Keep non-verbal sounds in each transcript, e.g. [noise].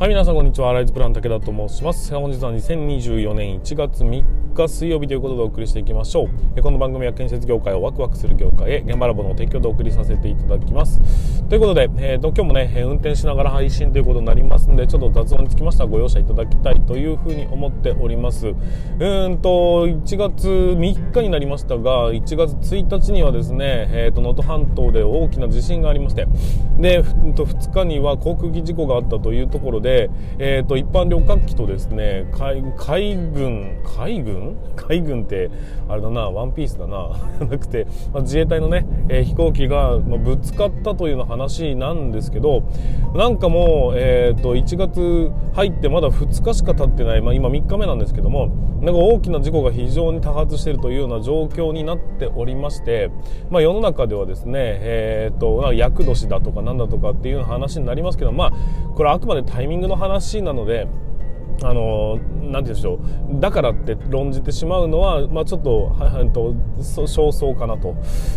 はい、皆さんこんにちは。ライズプラン武田と申します。本日は2024年1月3日水曜日ということでお送りしていきましょう。この番組は建設業界をワクワクする業界へ現場ラボの提供でお送りさせていただきます。ということで、えーと、今日もね、運転しながら配信ということになりますので、ちょっと雑音につきましてはご容赦いただきたいというふうに思っております。うんと、1月3日になりましたが、1月1日にはですね、えーと、能登半島で大きな地震がありまして、で、2日には航空機事故があったというところで、で、えーと、一般旅客機とですね海海軍海軍？海軍ってあれだなワンピースだな。じ [laughs] ゃなくて、まあ、自衛隊のね、えー、飛行機が、まあ、ぶつかったというような話なんですけどなんかもう、えーと、1月入ってまだ2日しか経ってない、まあ、今3日目なんですけどもなんか大きな事故が非常に多発しているというような状況になっておりまして、まあ、世の中ではですね、えーと、と厄年だとかなんだとかっていう話になりますけどまあこれはあくまでタイミングの話なのであのなんて言うんでしょうだからって論じてしまうのは、まあ、ちょっとと少々かなと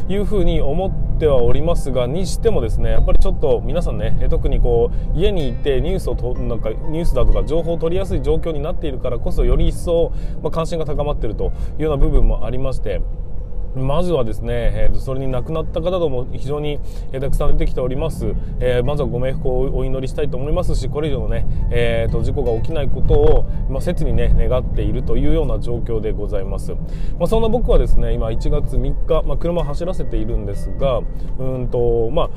いうふうに思ってはおりますがにしてもですねやっぱりちょっと皆さんね特にこう家にいてニュースをとなんかニュースだとか情報を取りやすい状況になっているからこそより一層、まあ、関心が高まっているというような部分もありまして。まずはですね、えー、それに亡くなった方とも非常に、えー、たくさん出てきております、えー、まずはご冥福をお祈りしたいと思いますしこれ以上のね、えーと、事故が起きないことを、まあ、切にね願っているというような状況でございます、まあ、そんな僕はですね今1月3日、まあ、車を走らせているんですがうんとまあ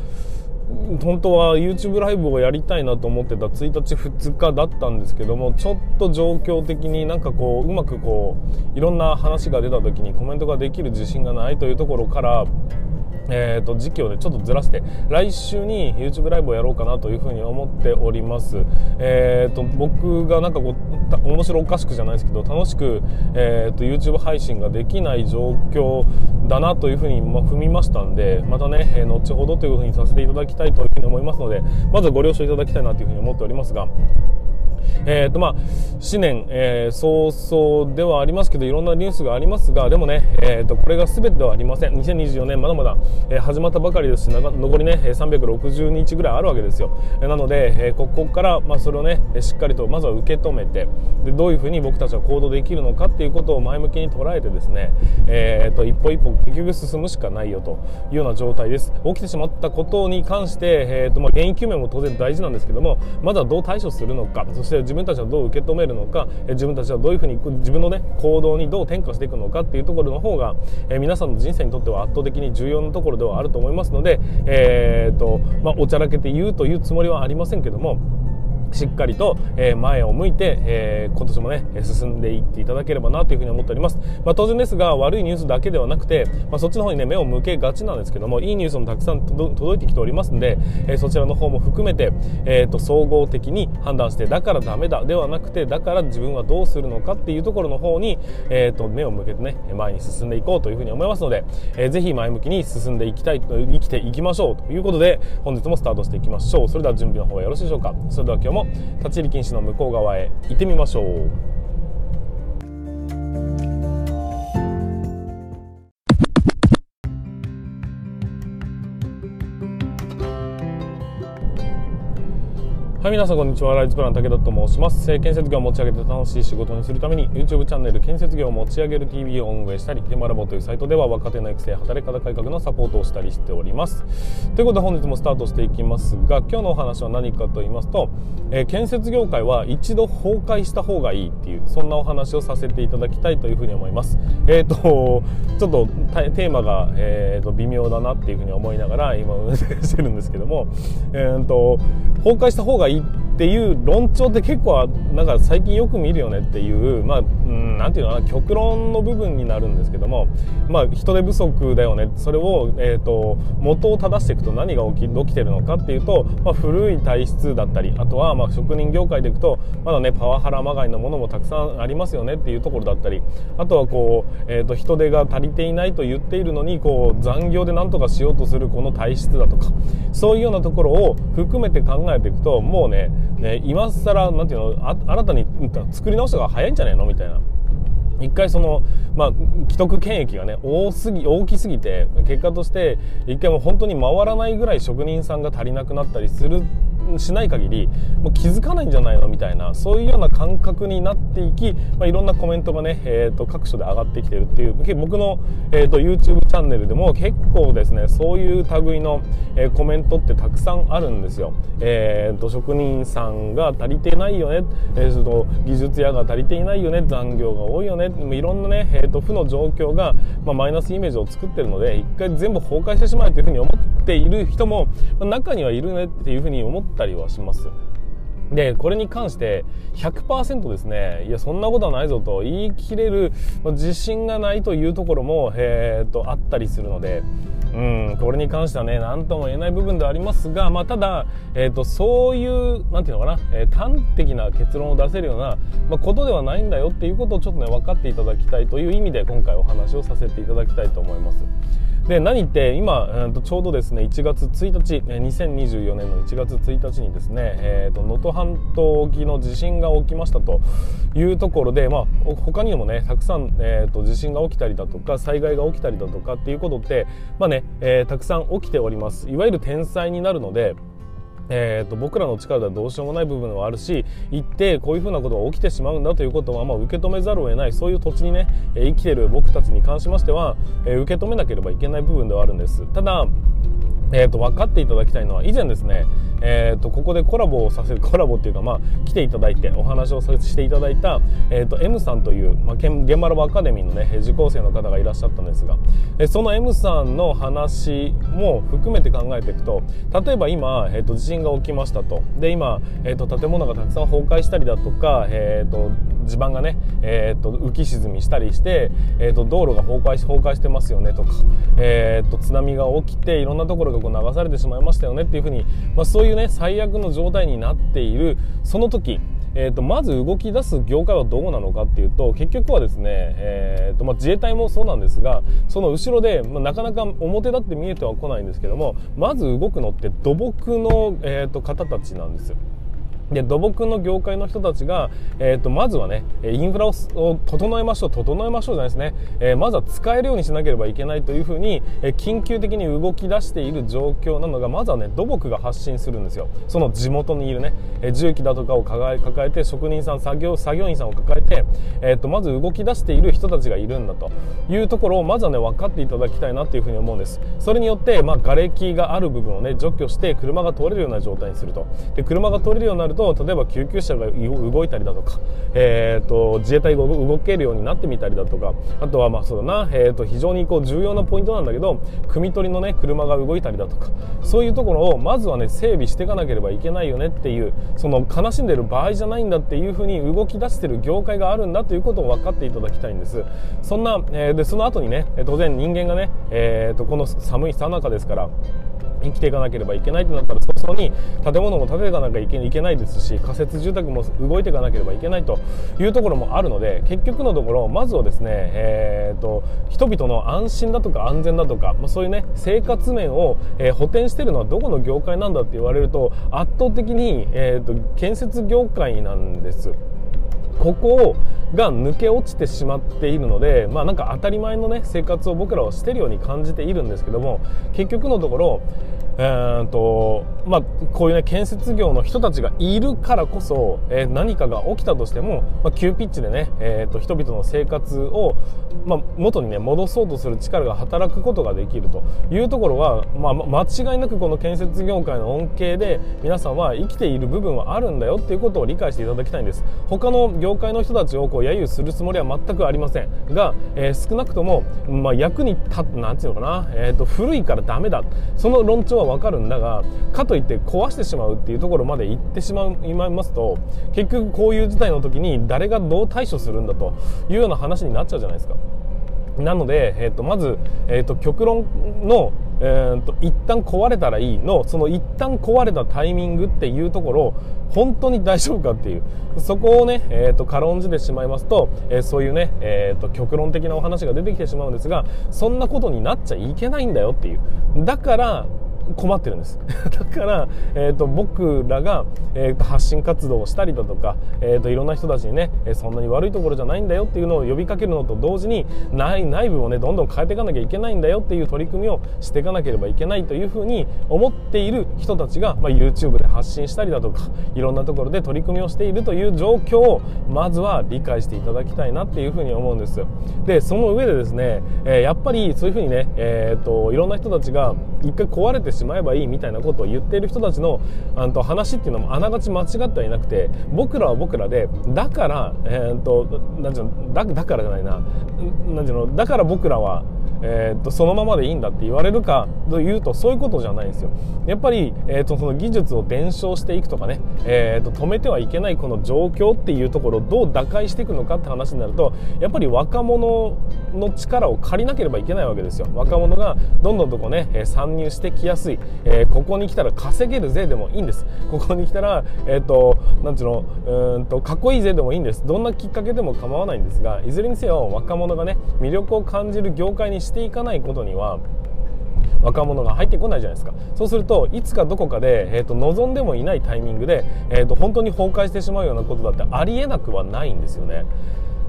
本当は YouTube ライブをやりたいなと思ってた1日2日だったんですけどもちょっと状況的になんかこううまくこういろんな話が出た時にコメントができる自信がないというところからえーと、時期をねちょっとずらして来週に YouTube ライブをやろうかなというふうに思っております、えーと、僕がなんかこう面白おかしくじゃないですけど楽しく、えーと、YouTube 配信ができない状況だなというふうに、ま、踏みましたんでまたね、えー、後ほどというふうにさせていただきたいというふうに思いますのでまずご了承いただきたいなというふうに思っておりますがえーとまあ、新年、えー、早々ではありますけどいろんなニュースがありますがでもね、えーと、これが全てではありません。2024年まだまだ、えー、始まったばかりですし残りね360日ぐらいあるわけですよ、なので、えー、ここから、まあ、それをねしっかりとまずは受け止めてでどういうふうに僕たちは行動できるのかっていうことを前向きに捉えてですね、えーと、一歩一歩結局進むしかないよというような状態です。起きてしまったことに関して、えーとまあ、原因究明も当然大事なんですけどもまずはどう対処するのかそして自分たちはどう受け止めるのか自分たちはどういうふうに自分の、ね、行動にどう転化していくのかっていうところの方が、え皆さんの人生にとっては圧倒的に重要なところではあると思いますので、えーとまあ、おちゃらけて言うというつもりはありませんけどもしっかりと、前を向いて、え今年もね進んでいっていただければなというふうに思っております、まあ、当然ですが悪いニュースだけではなくて、まあ、そっちの方にね目を向けがちなんですけどもいいニュースもたくさん届いてきておりますんで、えそちらの方も含めて、えーと、総合的に判断してだからダメだではなくてだから自分はどうするのかっていうところの方に、えーと、目を向けてね前に進んでいこうというふうに思いますので、えー、ぜひ前向きに進んでいきたい生きていきましょうということで本日もスタートしていきましょう。それでは準備の方はよろしいでしょうか。それでは今日も立ち入り禁止の向こう側へ行ってみましょう。はい、皆さんこんにちは。ライズプラン武田と申します。建設業を持ち上げて楽しい仕事にするために YouTube チャンネル建設業を持ち上げる TV を運営したり、テマラボというサイトでは若手の育成、働き方改革のサポートをしたりしております。ということで本日もスタートしていきますが、今日のお話は何かと言いますと、えー、建設業界は一度崩壊した方がいいっていう、そんなお話をさせていただきたいというふうに思います。えっ、ー、と、ちょっとテーマが、えーと、微妙だなっていうふうに思いながら今運営してるんですけども、えーと崩壊した方がいい Bye. っていう論調って結構なんか最近よく見るよねっていうまあ何て言うのかな極論の部分になるんですけどもまあ人手不足だよね。それを、えーと、元を正していくと何が起き起きてるのかっていうと、まあ、古い体質だったりあとはまあ職人業界でいくとまだねパワハラまがいのものもたくさんありますよねっていうところだったりあとはこう、えーと、人手が足りていないと言っているのにこう残業で何とかしようとするこの体質だとかそういうようなところを含めて考えていくともうねね今更なんていうの新たに作り直した方が早いんじゃないの？みたいな。一回その、まあ、既得権益がね多すぎ大きすぎて結果として一回もう本当に回らないぐらい職人さんが足りなくなったりするしない限りもう気づかないんじゃないのみたいなそういうような感覚になっていき、まあ、いろんなコメントがね、えーと、各所で上がってきてるっていう僕の、えーと、YouTube チャンネルでも結構ですねそういう類の、えー、コメントってたくさんあるんですよ。えーと、職人さんが足りてないよね、えー、と技術屋が足りていないよね残業が多いよねいろんなね、えー、と負の状況が、まあ、マイナスイメージを作ってるので一回全部崩壊してしまうというふうに思っている人も、まあ、中にはいるねっていうふうに思ってたりはします。で、これに関して100%ですね、いや、そんなことはないぞと言い切れる自信がないというところも、えー、っと、あったりするので、うん、これに関してはね、何とも言えない部分ではありますが、まあ、ただ、えー、っと、そういう、なんていうのかな、えー、端的な結論を出せるような、まあ、ことではないんだよっていうことをちょっとね、分かっていただきたいという意味で、今回お話をさせていただきたいと思います。で何って今、えー、とちょうどですね1月1日2024年の1月1日にですねえー、と能登半島沖の地震が起きましたというところで、まあ、他にもねたくさん、えー、と地震が起きたりだとか災害が起きたりだとかっていうことって、まあねえー、たくさん起きております。いわゆる天災になるのでえーと、僕らの力ではどうしようもない部分はあるし行ってこういうふうなことが起きてしまうんだということは、まあ、受け止めざるを得ないそういう土地にね生きてる僕たちに関しましては、えー、受け止めなければいけない部分ではあるんです。ただえーと、分かっていただきたいのは以前ですね、えーと、ここでコラボをさせるコラボっていうか、まあ、来ていただいてお話をさしていただいた、えーと、M さんという、まあ、現場ラボアカデミーの、ね、受講生の方がいらっしゃったんですが、えその M さんの話も含めて考えていくと例えば今、えー、と地震が起きましたと。で今、えー、と建物がたくさん崩壊したりだとか、えー、と地盤がね、えー、と浮き沈みしたりして、えー、と道路が崩壊し崩壊してますよねとか、えー、と津波が起きていろんなところがこう流されてしまいましたよねっていうふうに、まあ、そういういうね最悪の状態になっているその時えーと、まず動き出す業界はどうなのかっていうと結局はですね、えーとまあ、自衛隊もそうなんですがその後ろで、まあ、なかなか表立って見えてはこないんですけどもまず動くのって土木の、えーと方たちなんですよ。で土木の業界の人たちが、えーと、まずはねインフラを整えましょう整えましょうじゃないですね、えー、まずは使えるようにしなければいけないというふうに、えー、緊急的に動き出している状況なのがまずはね土木が発信するんですよ。その地元にいるね、えー、重機だとかを抱えて職人さん作業作業員さんを抱えて、えーと、まず動き出している人たちがいるんだと。いうところをまずはね分かっていただきたいなというふうに思うんです。それによって、まあ、瓦礫がある部分をね除去して車が通れるような状態にすると。で車が通れるようになると例えば救急車が動いたりだとか、えーと、自衛隊が動けるようになってみたりだとかあとはまあそうだな、えーと、非常にこう重要なポイントなんだけど汲み取りの、ね、車が動いたりだとかそういうところをまずは、ね、整備していかなければいけないよねっていうその悲しんでる場合じゃないんだっていうふうに動き出してる業界があるんだということを分かっていただきたいんです。そんな、えー、でその後にね当然人間がね、えーとこの寒いさなかですから生きていかなければいけないとなったら早々に建物も建てていかなきゃいけないですし仮設住宅も動いていかなければいけないというところもあるので結局のところまずはですね、えーと、人々の安心だとか安全だとか、まあ、そういうね生活面を、えー、補填しているのはどこの業界なんだって言われると圧倒的に、えーと建設業界なんです。ここが抜け落ちてしまっているので、まあ、なんか当たり前の、ね、生活を僕らはしているように感じているんですけども結局のところえーとまあ、こういう、ね、建設業の人たちがいるからこそ、えー、何かが起きたとしても、まあ、急ピッチでね、えーと、人々の生活を、まあ、元に、ね、戻そうとする力が働くことができるというところは、まあ、間違いなくこの建設業界の恩恵で皆さんは生きている部分はあるんだよっていうことを理解していただきたいんです。他の業界の人たちをこう揶揄するつもりは全くありませんが、えー、少なくとも、まあ、役に立なんていうのかな、えーと古いからダメだ。その論調は分かるんだがかといって壊してしまうっていうところまで行ってしまいますと結局こういう事態の時に誰がどう対処するんだというような話になっちゃうじゃないですか。なので、えー、とまず、えー、と極論のえーと、一旦壊れたらいいのその一旦壊れたタイミングっていうところ本当に大丈夫かっていうそこをね、えーと、軽んじてしまいますと、えー、そういうね、えーと、極論的なお話が出てきてしまうんですがそんなことになっちゃいけないんだよっていうだから困ってるんです。[laughs] だから、えーと、僕らが、えーと、発信活動をしたりだとか、えーと、いろんな人たちにねそんなに悪いところじゃないんだよっていうのを呼びかけるのと同時に内内部をねどんどん変えていかなきゃいけないんだよっていう取り組みをしていかなければいけないというふうに思っている人たちが、まあ、YouTube で発信したりだとかいろんなところで取り組みをしているという状況をまずは理解していただきたいなっていうふうに思うんです。よでその上でですね、えー、やっぱりそういうふうにね、えーと、いろんな人たちが一回壊れてしまえばいいみたいなことを言っている人たちのあと話っていうのもあながち間違ってはいなくて僕らは僕らでだから、えーと、なんていうのだだからじゃないな。なんていうのだから僕らはえー、とそのままでいいんだって言われるかというとそういうことじゃないんですよ。やっぱり、えー、とその技術を伝承していくとかね、えー、と止めてはいけないこの状況っていうところをどう打開していくのかって話になるとやっぱり若者の力を借りなければいけないわけですよ。若者がどんどんとこね、参入してきやすい、えー、ここに来たら稼げるぜでもいいんです。ここに来たらえっ、ー、となんていうのうんとかっこいいぜでもいいんです。どんなきっかけでも構わないんですがいずれにせよ若者がね魅力を感じる業界にしてていかないことには若者が入ってこないじゃないですかそうするといつかどこかで、えーと、望んでもいないタイミングで、えーと本当に崩壊してしまうようなことだってありえなくはないんですよね。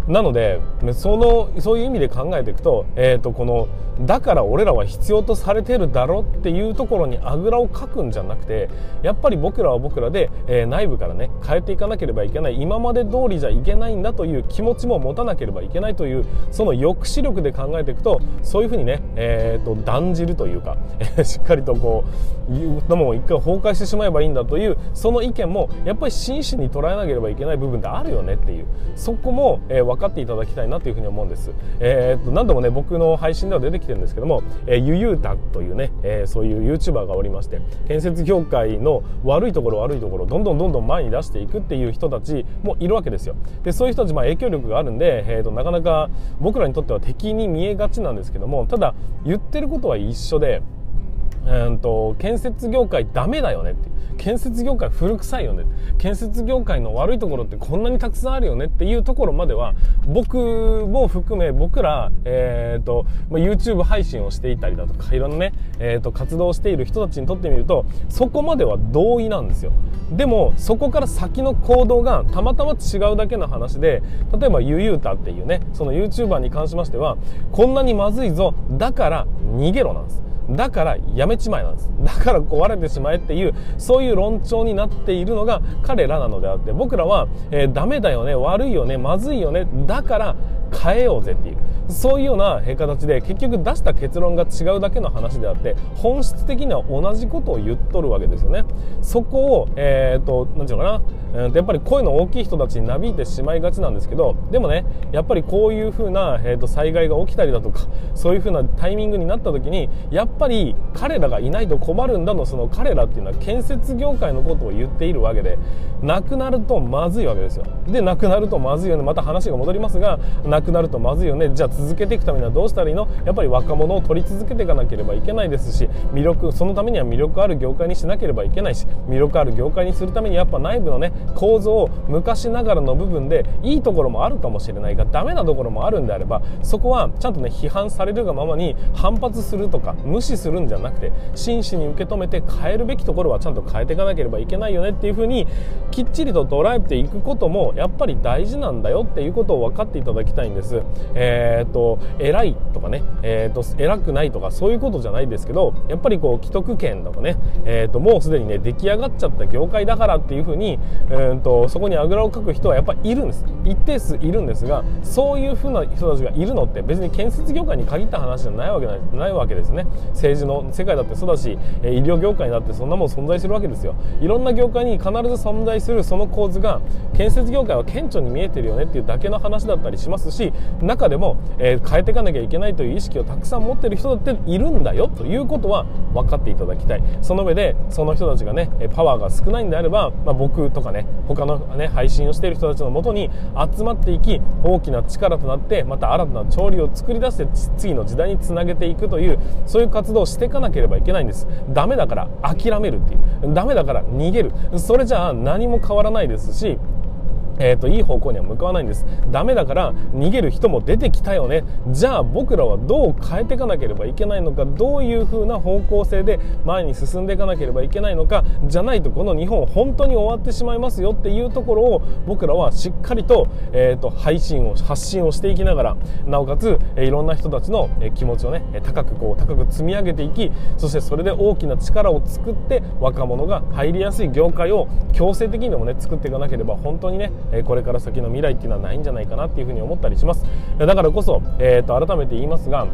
なのでそのそういう意味で考えていくと,、えーと、このだから俺らは必要とされてるだろっていうところにあぐらをかくんじゃなくてやっぱり僕らは僕らで、えー、内部からね変えていかなければいけない今まで通りじゃいけないんだという気持ちも持たなければいけないというその抑止力で考えていくとそういうふうにね、えーと、断じるというか、[laughs] しっかりとこうもう一回崩壊してしまえばいいんだというその意見もやっぱり真摯に捉えなければいけない部分ってあるよねっていうそこも、えー、分かっていただきたいなというふうに思うんです、えー、っと何度もね僕の配信では出てきてるんですけども、えー、ゆゆうたというね、えー、そういう YouTuber がおりまして建設業界の悪いところ悪いところどんどんどんどん前に出していくっていう人たちもいるわけですよ。でそういう人たちまあ影響力があるんで、えー、となかなか僕らにとっては敵に見えがちなんですけどもただ言ってることは一緒でうんと建設業界ダメだよねって建設業界古臭いよね。建設業界の悪いところってこんなにたくさんあるよねっていうところまでは僕も含め僕ら、えーとまあ、YouTube 配信をしていたりだとかいろんなね、えーと、活動している人たちにとってみるとそこまでは同意なんですよ。でもそこから先の行動がたまたま違うだけの話で例えばゆゆうたっていうねその YouTuber に関しましてはこんなにまずいぞ。だから逃げろなんです。だからやめちまえなんです。だから壊れてしまえっていうそういう論調になっているのが彼らなのであって僕らは、えー、ダメだよね悪いよねまずいよねだから変えようぜっていう。そういうような形で結局出した結論が違うだけの話であって本質的には同じことを言っとるわけですよね。そこをえっ、ー、と何て言うのかな、えー、やっぱり声の大きい人たちになびいてしまいがちなんですけどでもねやっぱりこういうふうな、えーと、災害が起きたりだとかそういうふうなタイミングになった時にやっぱり彼らがいないと困るんだのその彼らっていうのは建設業界のことを言っているわけでなくなるとまずいわけですよ。でなくなるとまずいよね。また話が戻りますがなくなるとまずいよね。じゃあ続けていくためにはどうしたらいいの？やっぱり若者を取り続けていかなければいけないですし魅力そのためには魅力ある業界にしなければいけないし魅力ある業界にするためにやっぱ内部のね構造を昔ながらの部分でいいところもあるかもしれないがダメなところもあるんであればそこはちゃんとね批判されるがままに反発するとか無視するんじゃなくて真摯に受け止めて変えるべきところはちゃんと変えていかなければいけないよねっていうふうにきっちりと捉えていくこともやっぱり大事なんだよっていうことを分かっていただきたいんです。えー、と偉いとかね、えー、と偉くないとかそういうことじゃないですけどやっぱりこう既得権とかね、えー、ともうすでにね出来上がっちゃった業界だからっていうふうに、えー、とそこにあぐらをかく人はやっぱりいるんです。一定数いるんですがそういうふうな人たちがいるのって別に建設業界に限った話じゃないわけないないわけですね。政治の世界だってそうだし医療業界だってそんなもん存在するわけですよ。いろんな業界に必ず存在するその構図が建設業界は顕著に見えてるよねっていうだけの話だったりしますし中でも、えー、変えていかなきゃいけないという意識をたくさん持ってる人だっているんだよということは分かっていただきたい。その上でその人たちがねパワーが少ないんであれば、まあ、僕とかね他の、ね、配信をしている人たちのもとに集まっていき大きな力となってまた新たな調理を作り出して次の時代につなげていくというそういう活動をしていかなければいけないんです。ダメだから諦めるっていう。ダメだから逃げる。それじゃあ何も変わらないですしえーと、いい方向には向かわないんです。ダメだから逃げる人も出てきたよね。じゃあ僕らはどう変えていかなければいけないのか。どういう風な方向性で前に進んでいかなければいけないのか。じゃないとこの日本本当に終わってしまいますよ。っていうところを僕らはしっかりと,、えーと、配信を発信をしていきながらなおかつ、いろんな人たちの気持ちをね高くこう高く積み上げていきそしてそれで大きな力を作って若者が入りやすい業界を強制的にでもね作っていかなければ本当にねえこれから先の未来っていうのはないんじゃないかなっていうふうに思ったりします。だからこそ、えー、と改めて言いますが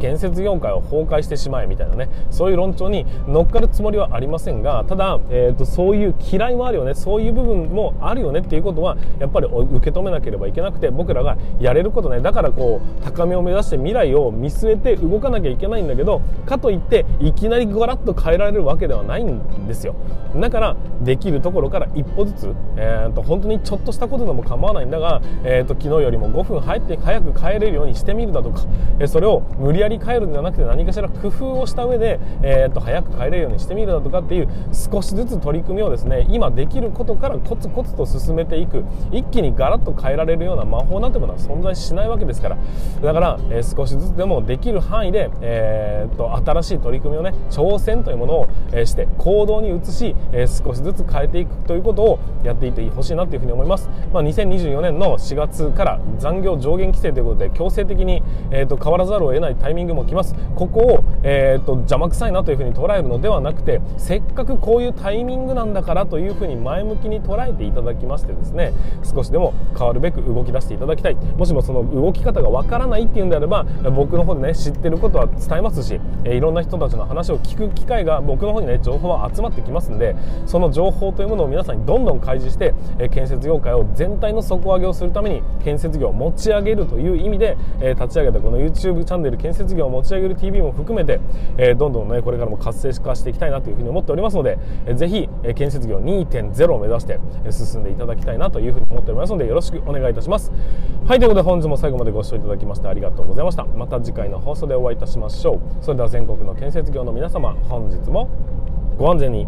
建設業界を崩壊してしまえみたいなねそういう論調に乗っかるつもりはありませんがただ、えーと、そういう嫌いもあるよねそういう部分もあるよねっていうことはやっぱり受け止めなければいけなくて僕らがやれることねだからこう高めを目指して未来を見据えて動かなきゃいけないんだけどかといっていきなりガラッと変えられるわけではないんですよ。だからできるところから一歩ずつ、えーと、本当にちょっとしたことでも構わないんだが、えーと、昨日よりも5分入って早く帰れるようにしてみるだとか、え、それを無理やり帰るんじゃなくて何かしら工夫をした上で、えー、と早く帰れるようにしてみるだとかっていう少しずつ取り組みをですね今できることからコツコツと進めていく。一気にガラッと変えられるような魔法なんてものは存在しないわけですから。だから、えー、少しずつでもできる範囲で、えー、と新しい取り組みをね挑戦というものを、え、して行動に移し、え、少しずつ変えていくということをやっていってほしいなというふうに思います、まあ、2024年の4月から残業上限規制ということで強制的に、えー、と変わらざるを得ないタイミングも来ます。ここを、えーと、邪魔くさいなというふうに捉えるのではなくてせっかくこういうタイミングなんだからというふうに前向きに捉えていただきましてですね少しでも変わるべく動き出していただきたい。もしもその動き方がわからないっていうんであれば僕の方でね知ってることは伝えますし、えー、いろんな人たちの話を聞く機会が僕の方にね情報は集まってきますんでその情報というものを皆さんにどんどん開示して、えー、建設業界を全体の底上げをするために建設業を持ち上げるという意味で、えー、立ち上げたこの YouTube チャンネル建設設業を持ち上げる TV も含めて、えー、どんどんねこれからも活性化していきたいなというふうに思っておりますので、えー、ぜひ、え、建設業2.0を目指して、え進んでいただきたいなというふうに思っておりますのでよろしくお願いいたします。はいということで本日も最後までご視聴いただきましてありがとうございました。また次回の放送でお会いいたしましょう。それでは全国の建設業の皆様本日もご安全に。